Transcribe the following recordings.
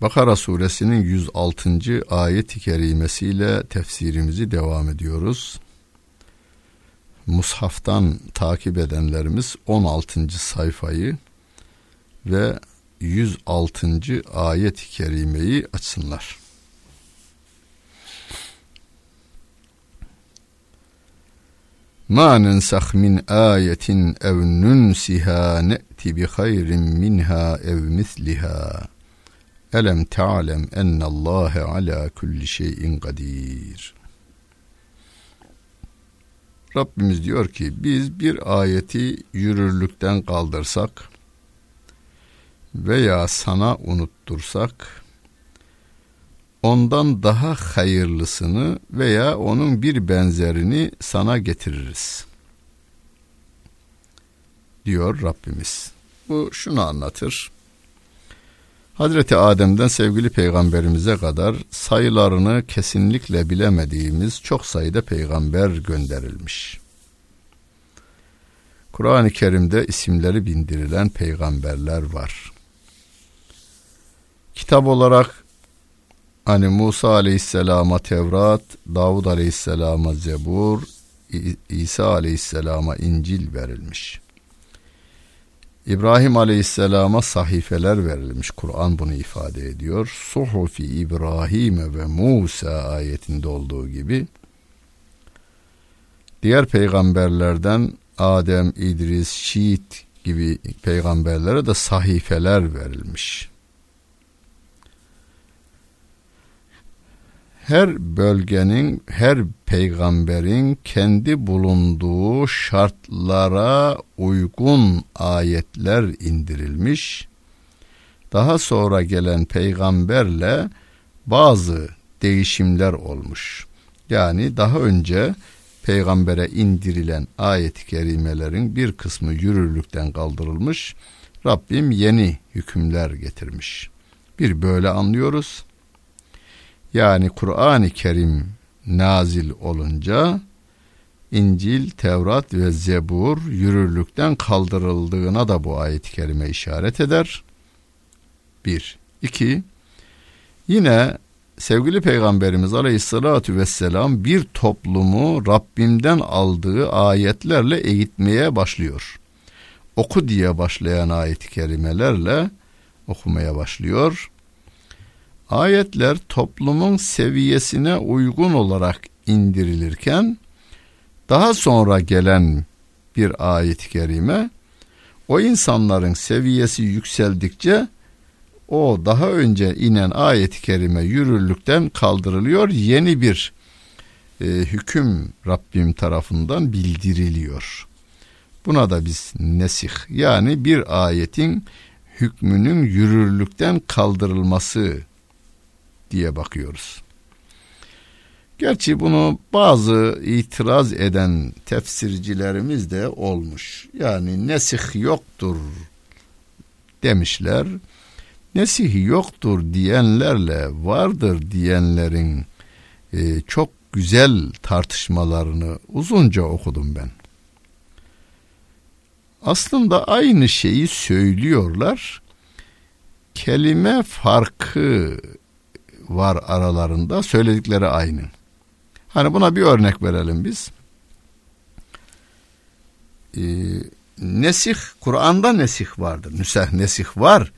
Bakara suresinin 106. ayet-i kerimesiyle tefsirimizi devam ediyoruz. Mushaftan takip edenlerimiz 16. sayfayı ve 106. ayet-i kerimeyi açsınlar. Ma nensah min ayetin ev nunsiha ne'ti bi hayrin minha ev misliha. Elem ta'lem ennallâhe ala kulli şeyin kadir. Rabbimiz diyor ki biz bir ayeti yürürlükten kaldırsak veya sana unuttursak ondan daha hayırlısını veya onun bir benzerini sana getiririz. Diyor Rabbimiz. Bu şunu anlatır. Hazreti Adem'den sevgili peygamberimize kadar sayılarını kesinlikle bilemediğimiz çok sayıda peygamber gönderilmiş. Kur'an-ı Kerim'de isimleri bindirilen peygamberler var. Kitap olarak hani Musa aleyhisselama Tevrat, Davud aleyhisselama Zebur, İsa aleyhisselama İncil verilmiş. İbrahim Aleyhisselam'a sahifeler verilmiş. Kur'an bunu ifade ediyor. Suhufi İbrahim ve Musa ayetinde olduğu gibi diğer peygamberlerden Adem, İdris, Şiit gibi peygamberlere de sahifeler verilmiş. Her bölgenin, her peygamberin kendi bulunduğu şartlara uygun ayetler indirilmiş. Daha sonra gelen peygamberle bazı değişimler olmuş. Yani daha önce peygambere indirilen ayet-i kerimelerin bir kısmı yürürlükten kaldırılmış. Rabbim yeni hükümler getirmiş. Bir böyle anlıyoruz yani Kur'an-ı Kerim nazil olunca İncil, Tevrat ve Zebur yürürlükten kaldırıldığına da bu ayet-i kerime işaret eder. Bir. iki. Yine sevgili Peygamberimiz Aleyhisselatü Vesselam bir toplumu Rabbimden aldığı ayetlerle eğitmeye başlıyor. Oku diye başlayan ayet-i kerimelerle okumaya başlıyor. Ayetler toplumun seviyesine uygun olarak indirilirken daha sonra gelen bir ayet-i kerime o insanların seviyesi yükseldikçe o daha önce inen ayet-i kerime yürürlükten kaldırılıyor. Yeni bir e, hüküm Rabbim tarafından bildiriliyor. Buna da biz nesih yani bir ayetin hükmünün yürürlükten kaldırılması diye bakıyoruz. Gerçi bunu bazı itiraz eden tefsircilerimiz de olmuş. Yani nesih yoktur demişler. Nesih yoktur diyenlerle vardır diyenlerin e, çok güzel tartışmalarını uzunca okudum ben. Aslında aynı şeyi söylüyorlar. Kelime farkı var aralarında söyledikleri aynı. Hani buna bir örnek verelim biz. Ee, nesih, Kur'an'da nesih vardır. Nüseh, nesih var.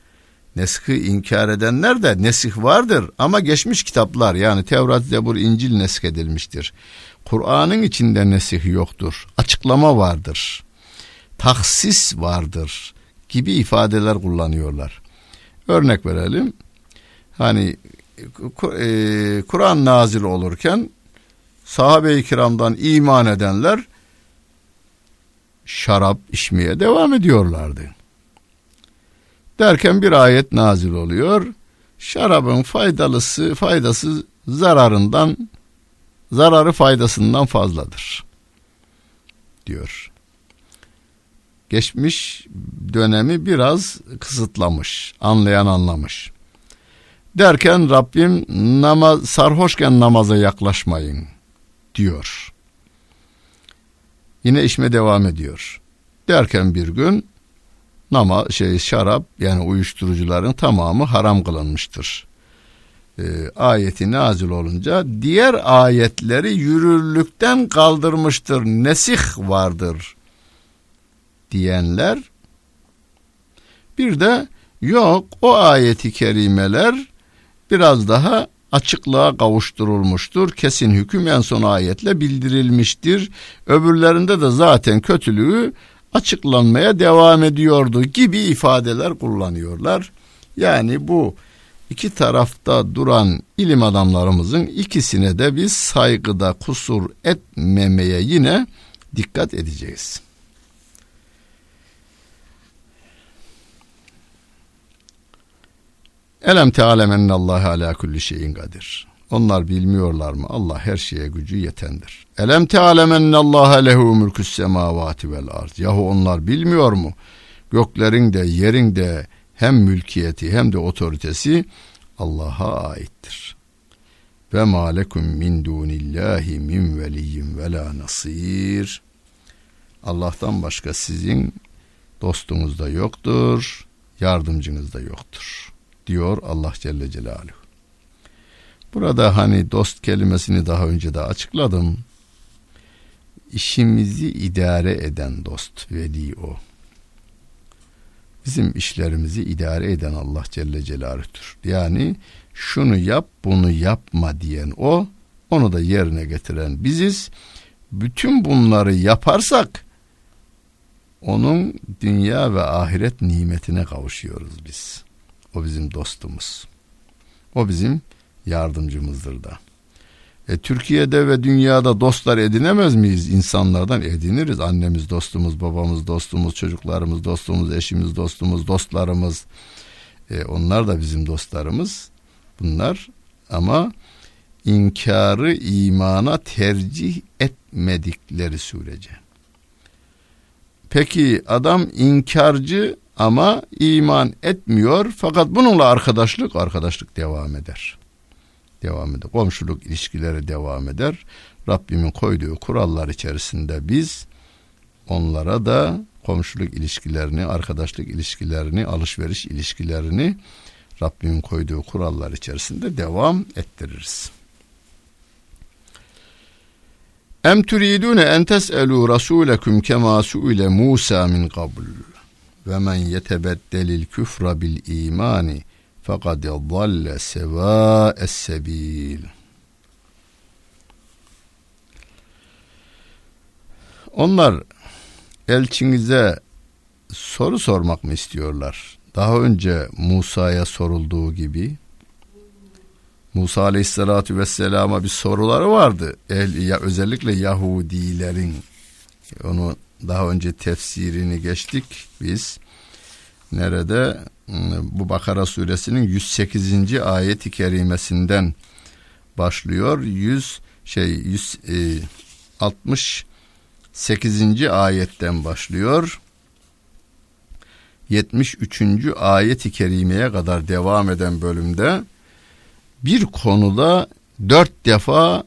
Neshi inkar edenler de nesih vardır ama geçmiş kitaplar yani Tevrat, Zebur, İncil nesk edilmiştir. Kur'an'ın içinde nesih yoktur. Açıklama vardır. Taksis vardır gibi ifadeler kullanıyorlar. Örnek verelim. Hani e, Kur'an nazil olurken sahabe-i kiramdan iman edenler şarap içmeye devam ediyorlardı. Derken bir ayet nazil oluyor. şarabın faydalısı faydası zararından zararı faydasından fazladır diyor. Geçmiş dönemi biraz kısıtlamış, anlayan anlamış. Derken Rabbim namaz sarhoşken namaza yaklaşmayın diyor. Yine işme devam ediyor. Derken bir gün nama şey şarap yani uyuşturucuların tamamı haram kılınmıştır. Ee, ayeti nazil olunca diğer ayetleri yürürlükten kaldırmıştır. Nesih vardır diyenler bir de yok o ayeti kerimeler biraz daha açıklığa kavuşturulmuştur. Kesin hüküm en son ayetle bildirilmiştir. Öbürlerinde de zaten kötülüğü açıklanmaya devam ediyordu gibi ifadeler kullanıyorlar. Yani bu iki tarafta duran ilim adamlarımızın ikisine de biz saygıda kusur etmemeye yine dikkat edeceğiz. Elem tealem ennallâhe alâ kulli şeyin kadir. Onlar bilmiyorlar mı? Allah her şeye gücü yetendir. Elem tealem ennallâhe lehu mülküs semâvâti vel arz. Yahu onlar bilmiyor mu? Göklerin de yerin de hem mülkiyeti hem de otoritesi Allah'a aittir. Ve malekum min dunillahi min veliyyin ve la nasir. Allah'tan başka sizin dostunuz da yoktur, yardımcınız da yoktur diyor Allah Celle Celaluhu. Burada hani dost kelimesini daha önce de açıkladım. İşimizi idare eden dost, veli o. Bizim işlerimizi idare eden Allah Celle Celaluhu'dur. Yani şunu yap, bunu yapma diyen o, onu da yerine getiren biziz. Bütün bunları yaparsak onun dünya ve ahiret nimetine kavuşuyoruz biz. O bizim dostumuz. O bizim yardımcımızdır da. E, Türkiye'de ve dünyada dostlar edinemez miyiz? İnsanlardan ediniriz. Annemiz dostumuz, babamız dostumuz, çocuklarımız dostumuz, eşimiz dostumuz, dostlarımız. E, onlar da bizim dostlarımız. Bunlar ama inkarı imana tercih etmedikleri sürece. Peki adam inkarcı ama iman etmiyor fakat bununla arkadaşlık arkadaşlık devam eder. Devam eder. Komşuluk ilişkileri devam eder. Rabbimin koyduğu kurallar içerisinde biz onlara da komşuluk ilişkilerini, arkadaşlık ilişkilerini, alışveriş ilişkilerini Rabbimin koyduğu kurallar içerisinde devam ettiririz. Em turidune en tes'elu rasulekum kema su'ile Musa min qabl ve men yetebeddelil küfra bil imani fakat dalle seva es-sebil. Onlar elçinize soru sormak mı istiyorlar? Daha önce Musa'ya sorulduğu gibi Musa Aleyhisselatü Vesselam'a bir soruları vardı. El, ya, özellikle Yahudilerin onu daha önce tefsirini geçtik biz. Nerede? Bu Bakara suresinin 108. ayeti kerimesinden başlıyor. 100 şey 100 e, 68. ayetten başlıyor. 73. ayeti kerimeye kadar devam eden bölümde bir konuda dört defa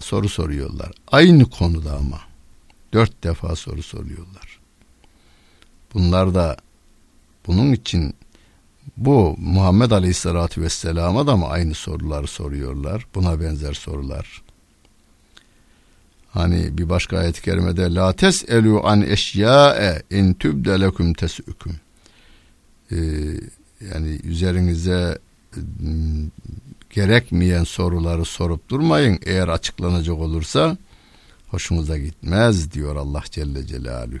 soru soruyorlar. Aynı konuda ama. Dört defa soru soruyorlar. Bunlar da bunun için bu Muhammed Aleyhisselatü Vesselam'a da mı aynı soruları soruyorlar? Buna benzer sorular. Hani bir başka ayet-i kerimede la tes'elu an eşya'e in tübde lekum tes'üküm. Ee, yani üzerinize ıı, gerekmeyen soruları sorup durmayın. Eğer açıklanacak olursa hoşunuza gitmez diyor Allah Celle Celaluhu.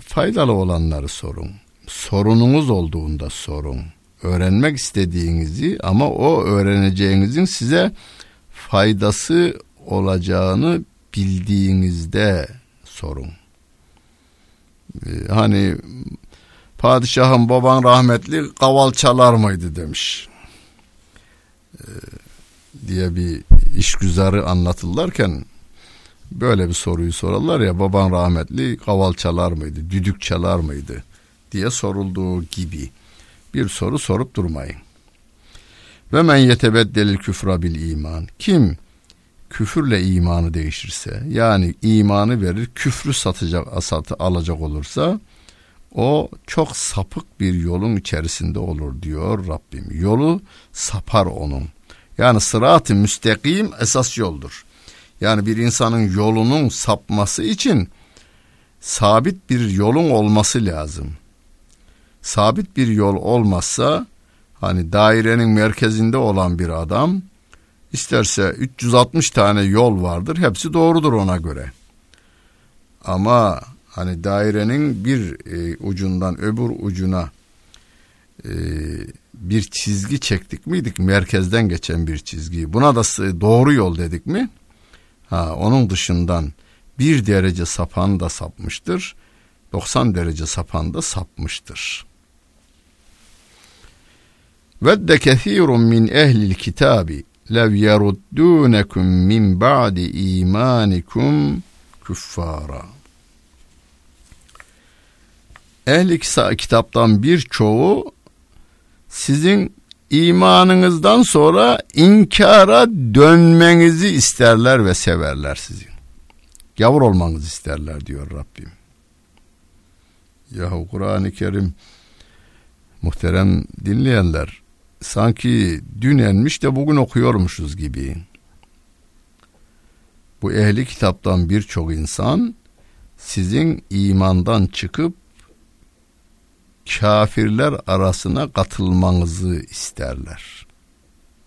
Faydalı olanları sorun. Sorununuz olduğunda sorun. Öğrenmek istediğinizi ama o öğreneceğinizin size faydası olacağını bildiğinizde sorun. Ee, hani Padişahım baban rahmetli kaval çalar mıydı demiş. Ee, diye bir işgüzarı anlatırlarken böyle bir soruyu sorarlar ya baban rahmetli kaval çalar mıydı, düdük çalar mıydı diye sorulduğu gibi bir soru sorup durmayın. Ve men yetebeddelil küfra bil iman. Kim küfürle imanı değişirse yani imanı verir küfrü satacak satı alacak olursa o çok sapık bir yolun içerisinde olur diyor Rabbim. Yolu sapar onun. Yani sırat-ı müstakim esas yoldur. Yani bir insanın yolunun sapması için sabit bir yolun olması lazım. Sabit bir yol olmazsa hani dairenin merkezinde olan bir adam isterse 360 tane yol vardır hepsi doğrudur ona göre. Ama hani dairenin bir e, ucundan öbür ucuna e, bir çizgi çektik miydik? Merkezden geçen bir çizgi buna da doğru yol dedik mi? Ha onun dışından bir derece sapan da sapmıştır. 90 derece sapan da sapmıştır. Vedde kethirun min ehlil kitabi lev yeruddunekum min ba'di imanikum kuffara ehli kitaptan birçoğu sizin imanınızdan sonra inkara dönmenizi isterler ve severler sizin. Gavur olmanızı isterler diyor Rabbim. Yahu Kur'an-ı Kerim muhterem dinleyenler sanki dün enmiş de bugün okuyormuşuz gibi. Bu ehli kitaptan birçok insan sizin imandan çıkıp kafirler arasına katılmanızı isterler.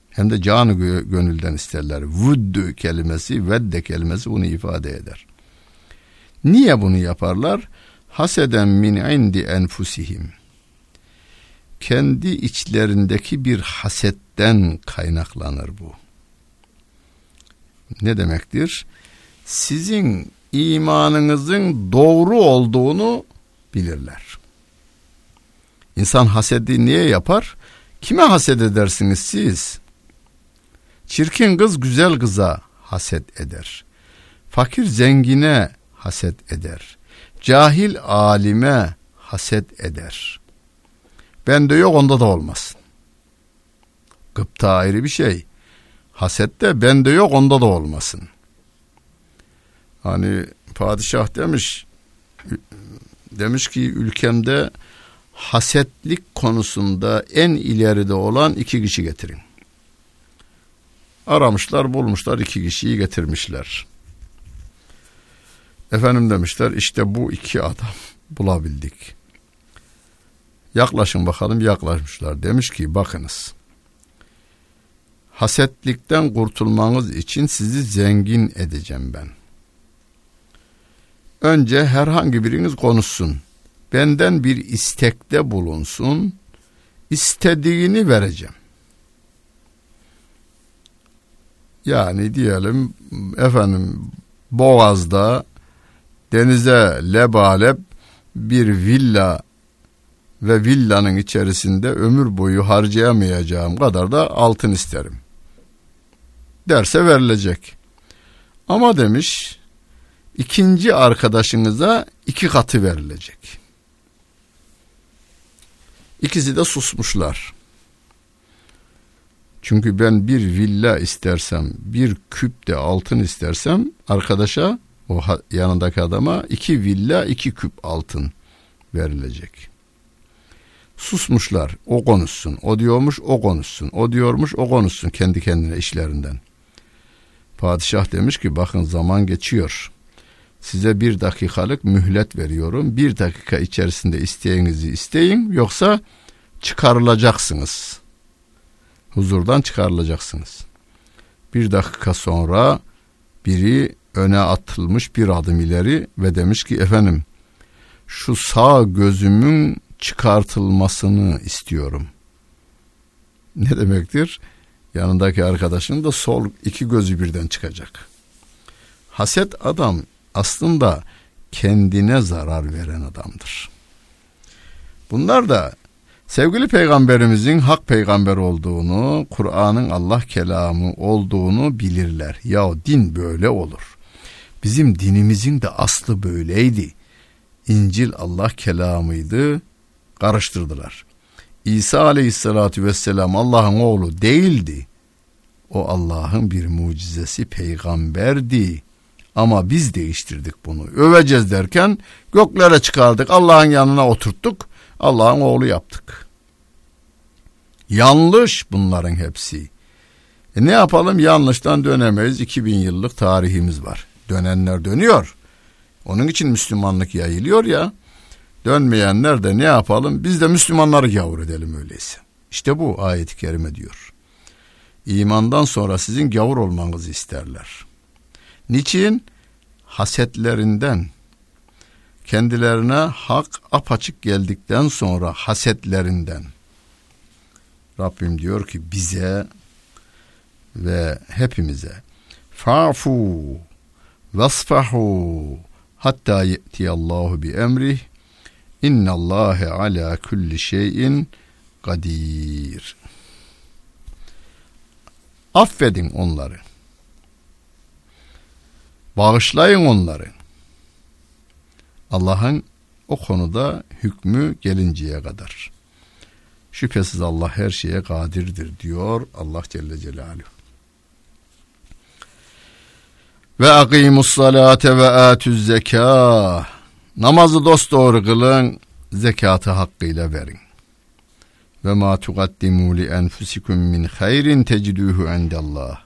Hem de canı gönülden isterler. Vuddü kelimesi, vedde kelimesi bunu ifade eder. Niye bunu yaparlar? Haseden min indi enfusihim. Kendi içlerindeki bir hasetten kaynaklanır bu. Ne demektir? Sizin imanınızın doğru olduğunu bilirler. İnsan hasedi niye yapar? Kime haset edersiniz siz? Çirkin kız güzel kıza haset eder. Fakir zengine haset eder. Cahil alime haset eder. Bende yok onda da olmasın. Gıpta ayrı bir şey. Haset de bende yok onda da olmasın. Hani padişah demiş demiş ki ülkemde hasetlik konusunda en ileride olan iki kişi getirin. Aramışlar bulmuşlar iki kişiyi getirmişler. Efendim demişler işte bu iki adam bulabildik. Yaklaşın bakalım yaklaşmışlar. Demiş ki bakınız. Hasetlikten kurtulmanız için sizi zengin edeceğim ben. Önce herhangi biriniz konuşsun benden bir istekte bulunsun, istediğini vereceğim. Yani diyelim efendim Boğaz'da denize lebalep bir villa ve villanın içerisinde ömür boyu harcayamayacağım kadar da altın isterim. Derse verilecek. Ama demiş ikinci arkadaşınıza iki katı verilecek. İkisi de susmuşlar. Çünkü ben bir villa istersem, bir küp de altın istersem arkadaşa, o yanındaki adama iki villa, iki küp altın verilecek. Susmuşlar. O konuşsun. O diyormuş, o konuşsun. O diyormuş, o konuşsun kendi kendine işlerinden. Padişah demiş ki bakın zaman geçiyor. Size bir dakikalık mühlet veriyorum. Bir dakika içerisinde isteğinizi isteyin. Yoksa çıkarılacaksınız. Huzurdan çıkarılacaksınız. Bir dakika sonra biri öne atılmış bir adım ileri ve demiş ki efendim şu sağ gözümün çıkartılmasını istiyorum. Ne demektir? Yanındaki arkadaşın da sol iki gözü birden çıkacak. Haset adam aslında kendine zarar veren adamdır. Bunlar da sevgili peygamberimizin hak peygamber olduğunu, Kur'an'ın Allah kelamı olduğunu bilirler. Ya din böyle olur. Bizim dinimizin de aslı böyleydi. İncil Allah kelamıydı, karıştırdılar. İsa aleyhissalatü vesselam Allah'ın oğlu değildi. O Allah'ın bir mucizesi peygamberdi. Ama biz değiştirdik bunu. Öveceğiz derken göklere çıkardık. Allah'ın yanına oturttuk. Allah'ın oğlu yaptık. Yanlış bunların hepsi. E ne yapalım yanlıştan dönemeyiz. 2000 yıllık tarihimiz var. Dönenler dönüyor. Onun için Müslümanlık yayılıyor ya. Dönmeyenler de ne yapalım? Biz de Müslümanları gavur edelim öyleyse. İşte bu ayet-i kerime diyor. İmandan sonra sizin gavur olmanızı isterler. Niçin? Hasetlerinden, kendilerine hak apaçık geldikten sonra hasetlerinden. Rabbim diyor ki bize ve hepimize fa'fu vasfahu hatta ye'tiyallahu bi emrih innallâhe ala kulli şeyin kadir. Affedin onları. Bağışlayın onları. Allah'ın o konuda hükmü gelinceye kadar. Şüphesiz Allah her şeye kadirdir diyor Allah Celle Celaluhu. Ve akimus salate ve atüz zeka. Namazı dost doğru kılın, zekatı hakkıyla verin. Ve ma tuqaddimu li enfusikum min hayrin teciduhu indallah.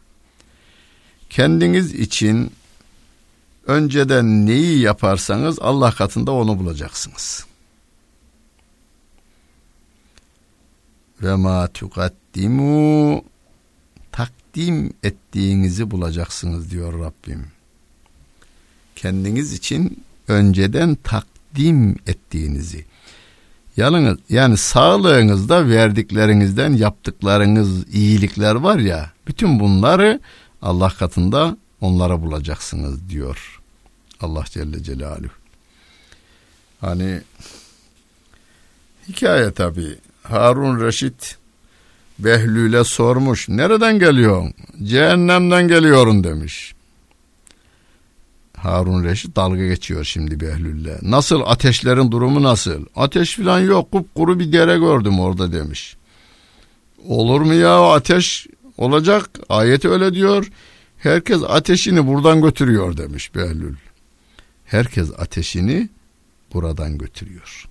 Kendiniz için önceden neyi yaparsanız Allah katında onu bulacaksınız. Ve ma tuqaddimu takdim ettiğinizi bulacaksınız diyor Rabbim. Kendiniz için önceden takdim ettiğinizi. Yalnız yani sağlığınızda verdiklerinizden yaptıklarınız iyilikler var ya bütün bunları Allah katında onlara bulacaksınız diyor Allah Celle Celaluhu. Hani hikaye tabi Harun Reşit Behlül'e sormuş nereden geliyorsun? Cehennemden geliyorum demiş. Harun Reşit dalga geçiyor şimdi Behlül'le. Nasıl ateşlerin durumu nasıl? Ateş filan yok kupkuru bir dere gördüm orada demiş. Olur mu ya ateş olacak ayet öyle diyor. Herkes ateşini buradan götürüyor demiş Behlül. Herkes ateşini buradan götürüyor.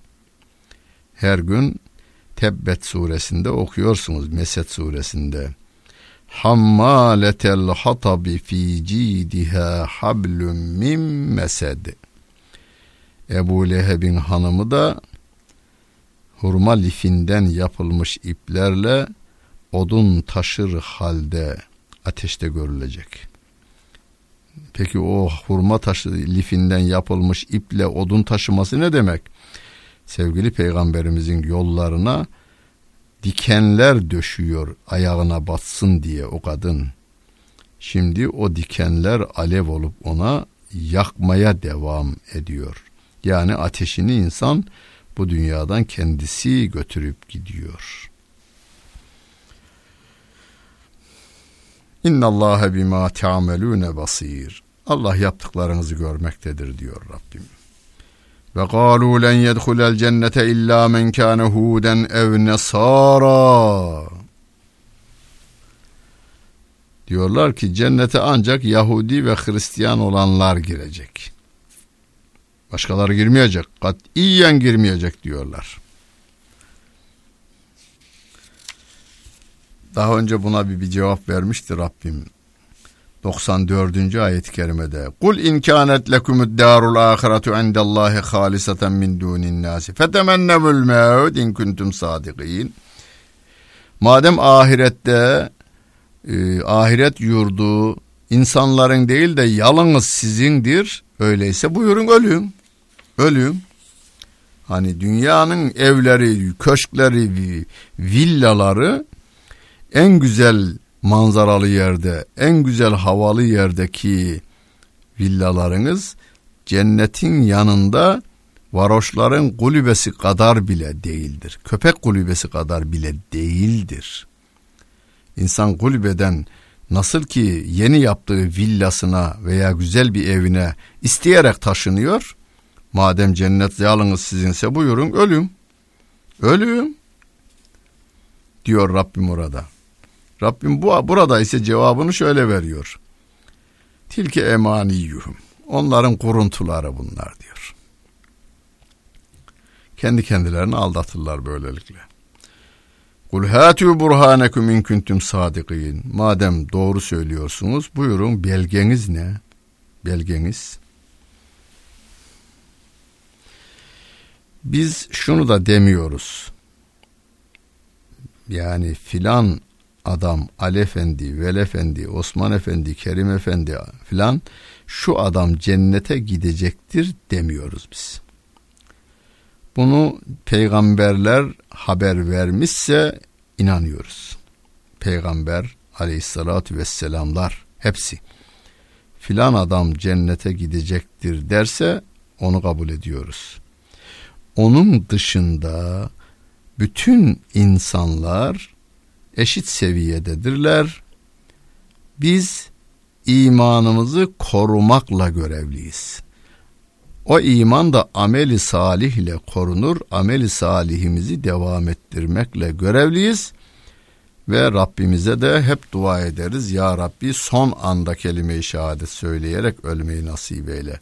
Her gün Tebbet suresinde okuyorsunuz Mesed suresinde hammaletel hatabi fi cidiha hablum min mesed. Ebu Leheb'in hanımı da hurma lifinden yapılmış iplerle odun taşır halde ateşte görülecek. Peki o hurma taşı lifinden yapılmış iple odun taşıması ne demek? Sevgili peygamberimizin yollarına dikenler döşüyor ayağına batsın diye o kadın. Şimdi o dikenler alev olup ona yakmaya devam ediyor. Yani ateşini insan bu dünyadan kendisi götürüp gidiyor. İnna Allah bima ta'melune basir. Allah yaptıklarınızı görmektedir diyor Rabbim. Ve kalu len yedhulel cennete illa men kâne huden ev nesara. Diyorlar ki cennete ancak Yahudi ve Hristiyan olanlar girecek. Başkaları girmeyecek. Katiyen girmeyecek diyorlar. Daha önce buna bir, bir cevap vermişti Rabbim. 94. ayet-i kerimede Kul in kânet lekumud dârul âhiretu indallâhi hâlisaten min dûnin nâsi fetemennevul mevd in kuntum sâdikîn Madem ahirette e, ahiret yurdu insanların değil de yalnız sizindir öyleyse buyurun ölün ölün hani dünyanın evleri köşkleri villaları en güzel manzaralı yerde, en güzel havalı yerdeki villalarınız cennetin yanında varoşların kulübesi kadar bile değildir. Köpek kulübesi kadar bile değildir. İnsan kulübeden nasıl ki yeni yaptığı villasına veya güzel bir evine isteyerek taşınıyor. Madem cennet yalınız sizinse buyurun ölüm. Ölüm diyor Rabbim orada. Rabbim bu burada ise cevabını şöyle veriyor. Tilke emaniyyuhum. Onların kuruntuları bunlar diyor. Kendi kendilerini aldatırlar böylelikle. Kul hatu burhanekum in kuntum sadikin. Madem doğru söylüyorsunuz buyurun belgeniz ne? Belgeniz. Biz şunu da demiyoruz. Yani filan adam Ali Efendi, Vel Efendi, Osman Efendi, Kerim Efendi filan şu adam cennete gidecektir demiyoruz biz. Bunu peygamberler haber vermişse inanıyoruz. Peygamber aleyhissalatü vesselamlar hepsi filan adam cennete gidecektir derse onu kabul ediyoruz. Onun dışında bütün insanlar eşit seviyededirler. Biz imanımızı korumakla görevliyiz. O iman da ameli salih ile korunur. Ameli salihimizi devam ettirmekle görevliyiz. Ve Rabbimize de hep dua ederiz. Ya Rabbi son anda kelime-i şehadet söyleyerek ölmeyi nasip eyle.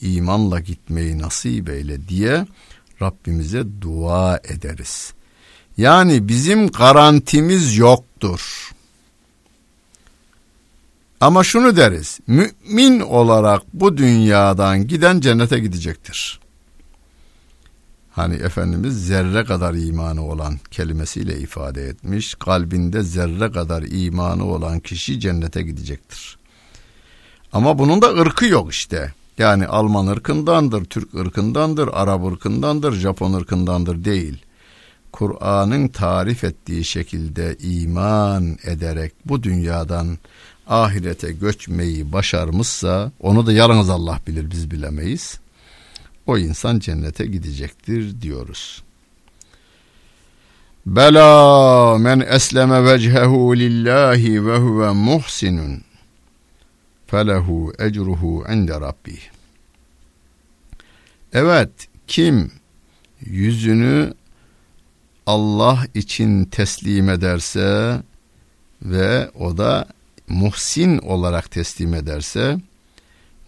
İmanla gitmeyi nasip eyle diye Rabbimize dua ederiz. Yani bizim garantimiz yoktur. Ama şunu deriz. Mümin olarak bu dünyadan giden cennete gidecektir. Hani Efendimiz zerre kadar imanı olan kelimesiyle ifade etmiş. Kalbinde zerre kadar imanı olan kişi cennete gidecektir. Ama bunun da ırkı yok işte. Yani Alman ırkındandır, Türk ırkındandır, Arap ırkındandır, Japon ırkındandır değil. Kur'an'ın tarif ettiği şekilde iman ederek bu dünyadan ahirete göçmeyi başarmışsa onu da yalnız Allah bilir biz bilemeyiz. O insan cennete gidecektir diyoruz. Bela men esleme vechehu lillahi ve huve muhsinun felehu ecruhu inde rabbi. Evet kim yüzünü Allah için teslim ederse ve o da muhsin olarak teslim ederse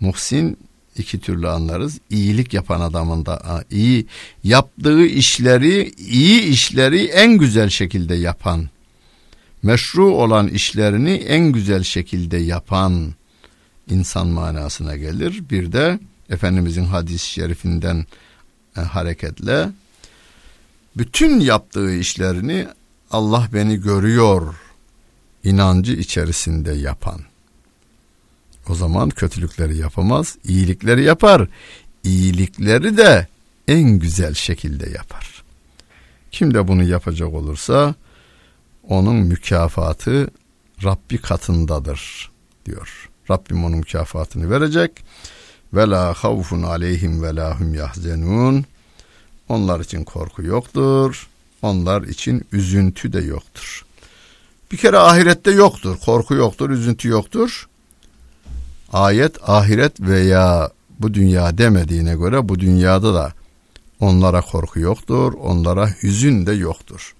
muhsin iki türlü anlarız. İyilik yapan adamın da iyi yaptığı işleri, iyi işleri en güzel şekilde yapan, meşru olan işlerini en güzel şekilde yapan insan manasına gelir. Bir de Efendimizin hadis-i şerifinden e, hareketle bütün yaptığı işlerini Allah beni görüyor inancı içerisinde yapan. O zaman kötülükleri yapamaz, iyilikleri yapar. İyilikleri de en güzel şekilde yapar. Kim de bunu yapacak olursa onun mükafatı Rabbi katındadır diyor. Rabbim onun mükafatını verecek. Ve la havfun aleyhim ve la hum yahzenun. Onlar için korku yoktur. Onlar için üzüntü de yoktur. Bir kere ahirette yoktur. Korku yoktur, üzüntü yoktur. Ayet ahiret veya bu dünya demediğine göre bu dünyada da onlara korku yoktur, onlara hüzün de yoktur.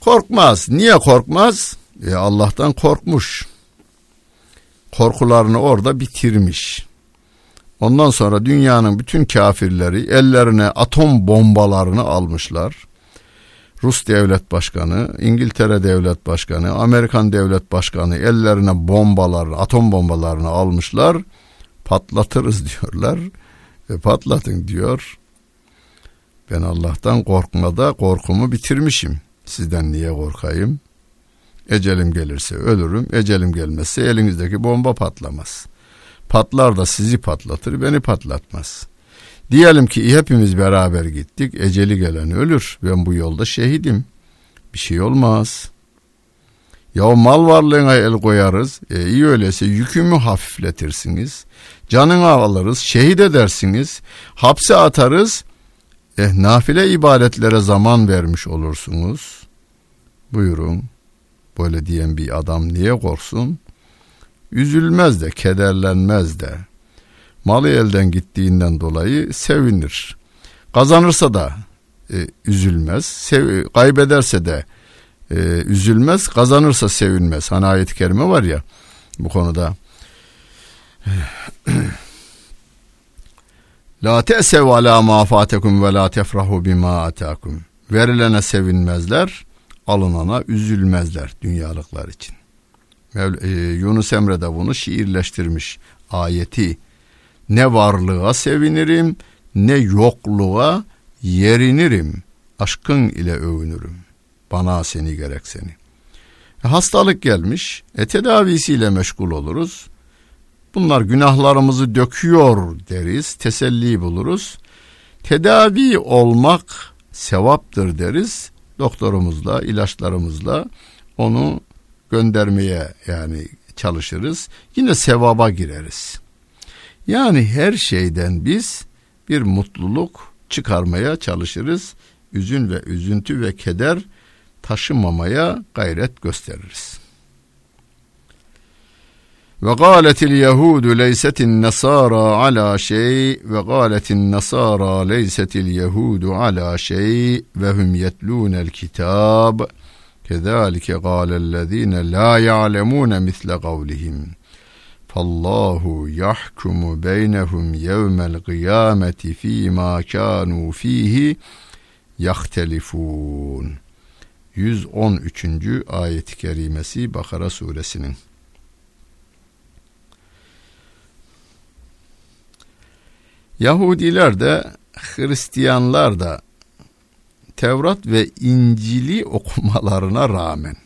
Korkmaz. Niye korkmaz? E Allah'tan korkmuş. Korkularını orada bitirmiş. Ondan sonra dünyanın bütün kafirleri ellerine atom bombalarını almışlar. Rus devlet başkanı, İngiltere devlet başkanı, Amerikan devlet başkanı ellerine bombalar, atom bombalarını almışlar. Patlatırız diyorlar. Ve patlatın diyor. Ben Allah'tan korkmada korkumu bitirmişim. Sizden niye korkayım? Ecelim gelirse ölürüm, ecelim gelmezse elinizdeki bomba patlamaz.'' Patlar da sizi patlatır, beni patlatmaz. Diyelim ki hepimiz beraber gittik, eceli gelen ölür. Ben bu yolda şehidim. Bir şey olmaz. Ya mal varlığına el koyarız. E, iyi öyleyse yükümü hafifletirsiniz. Canını alırız, şehit edersiniz. Hapse atarız. Eh, nafile ibadetlere zaman vermiş olursunuz. Buyurun. Böyle diyen bir adam niye korksun? Üzülmez de, kederlenmez de. Malı elden gittiğinden dolayı sevinir. Kazanırsa da e, üzülmez. Sev, kaybederse de e, üzülmez. Kazanırsa sevinmez. Hani ayet-i kerime var ya bu konuda. La te'sev ala ma fatekum ve la tefrahu bima atakum. Verilene sevinmezler, alınana üzülmezler dünyalıklar için. Mevla, e, Yunus Emre de bunu şiirleştirmiş ayeti. Ne varlığa sevinirim, ne yokluğa yerinirim. Aşkın ile övünürüm. Bana seni gerek seni. E, hastalık gelmiş, e, tedavisiyle meşgul oluruz. Bunlar günahlarımızı döküyor deriz, teselli buluruz. Tedavi olmak sevaptır deriz. Doktorumuzla, ilaçlarımızla onu göndermeye yani çalışırız. Yine sevaba gireriz. Yani her şeyden biz bir mutluluk çıkarmaya çalışırız. Üzün ve üzüntü ve keder taşımamaya gayret gösteririz. Ve gâletil yehudu leysetin nasara ala şey ve gâletin nasara leysetil yehudu ala şey ve hum yetlûnel kitab kezâlike gâlellezîne la ya'lemûne misle kavlihim fallahu yahkumu beynehum yevmel kıyameti fîmâ kânû fîhi yahtelifûn 113. ayet-i kerimesi Bakara suresinin Yahudiler de Hristiyanlar da Tevrat ve İncil'i okumalarına rağmen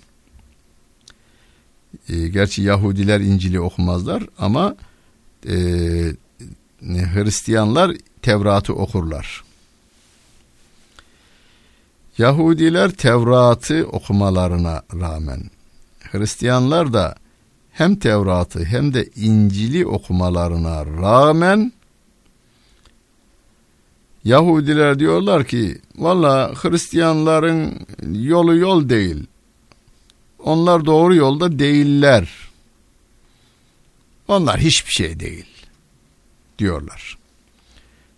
e, gerçi Yahudiler İncil'i okumazlar ama e, Hristiyanlar Tevrat'ı okurlar. Yahudiler Tevrat'ı okumalarına rağmen Hristiyanlar da hem Tevrat'ı hem de İncil'i okumalarına rağmen Yahudiler diyorlar ki valla Hristiyanların yolu yol değil. Onlar doğru yolda değiller. Onlar hiçbir şey değil diyorlar.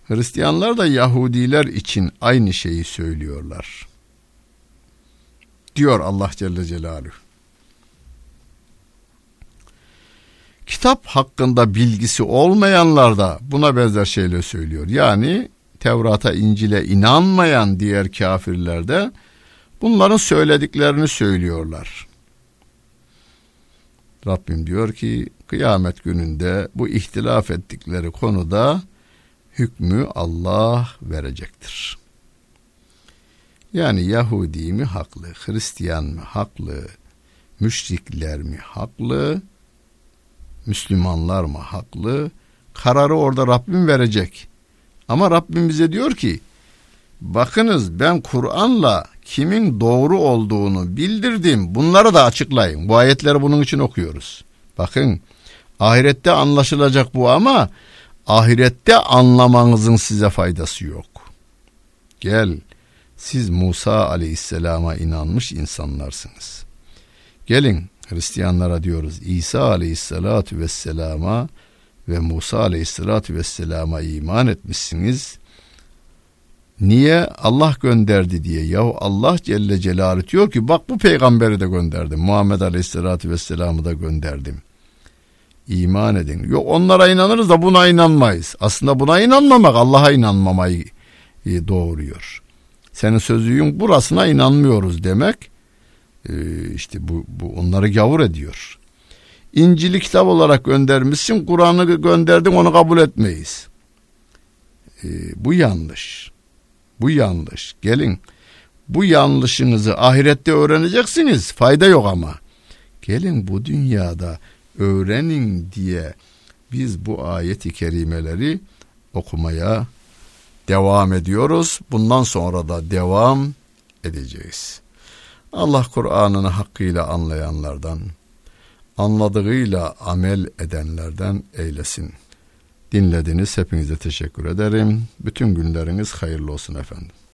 Hristiyanlar da Yahudiler için aynı şeyi söylüyorlar. Diyor Allah Celle Celaluhu. Kitap hakkında bilgisi olmayanlar da buna benzer şeyler söylüyor. Yani Tevrat'a, İncil'e inanmayan diğer kafirler de bunların söylediklerini söylüyorlar. Rabbim diyor ki kıyamet gününde bu ihtilaf ettikleri konuda hükmü Allah verecektir. Yani Yahudi mi haklı, Hristiyan mı haklı, müşrikler mi haklı, Müslümanlar mı haklı? Kararı orada Rabbim verecek. Ama Rabbim bize diyor ki bakınız ben Kur'an'la kimin doğru olduğunu bildirdim. Bunları da açıklayın. Bu ayetleri bunun için okuyoruz. Bakın ahirette anlaşılacak bu ama ahirette anlamanızın size faydası yok. Gel siz Musa aleyhisselama inanmış insanlarsınız. Gelin Hristiyanlara diyoruz İsa aleyhissalatu vesselama ve Musa aleyhissalatü vesselama iman etmişsiniz. Niye Allah gönderdi diye. Yahu Allah Celle Celaluhu diyor ki bak bu peygamberi de gönderdim. Muhammed aleyhissalatü vesselamı da gönderdim. İman edin. Yok onlara inanırız da buna inanmayız. Aslında buna inanmamak Allah'a inanmamayı e, doğuruyor. Senin sözüyün burasına inanmıyoruz demek e, işte bu, bu onları gavur ediyor. İncil'i kitap olarak göndermişsin, Kur'an'ı gönderdin onu kabul etmeyiz. Ee, bu yanlış. Bu yanlış. Gelin bu yanlışınızı ahirette öğreneceksiniz. Fayda yok ama. Gelin bu dünyada öğrenin diye biz bu ayeti kerimeleri okumaya devam ediyoruz. Bundan sonra da devam edeceğiz. Allah Kur'an'ını hakkıyla anlayanlardan, anladığıyla amel edenlerden eylesin. Dinlediniz hepinize teşekkür ederim. Bütün günleriniz hayırlı olsun efendim.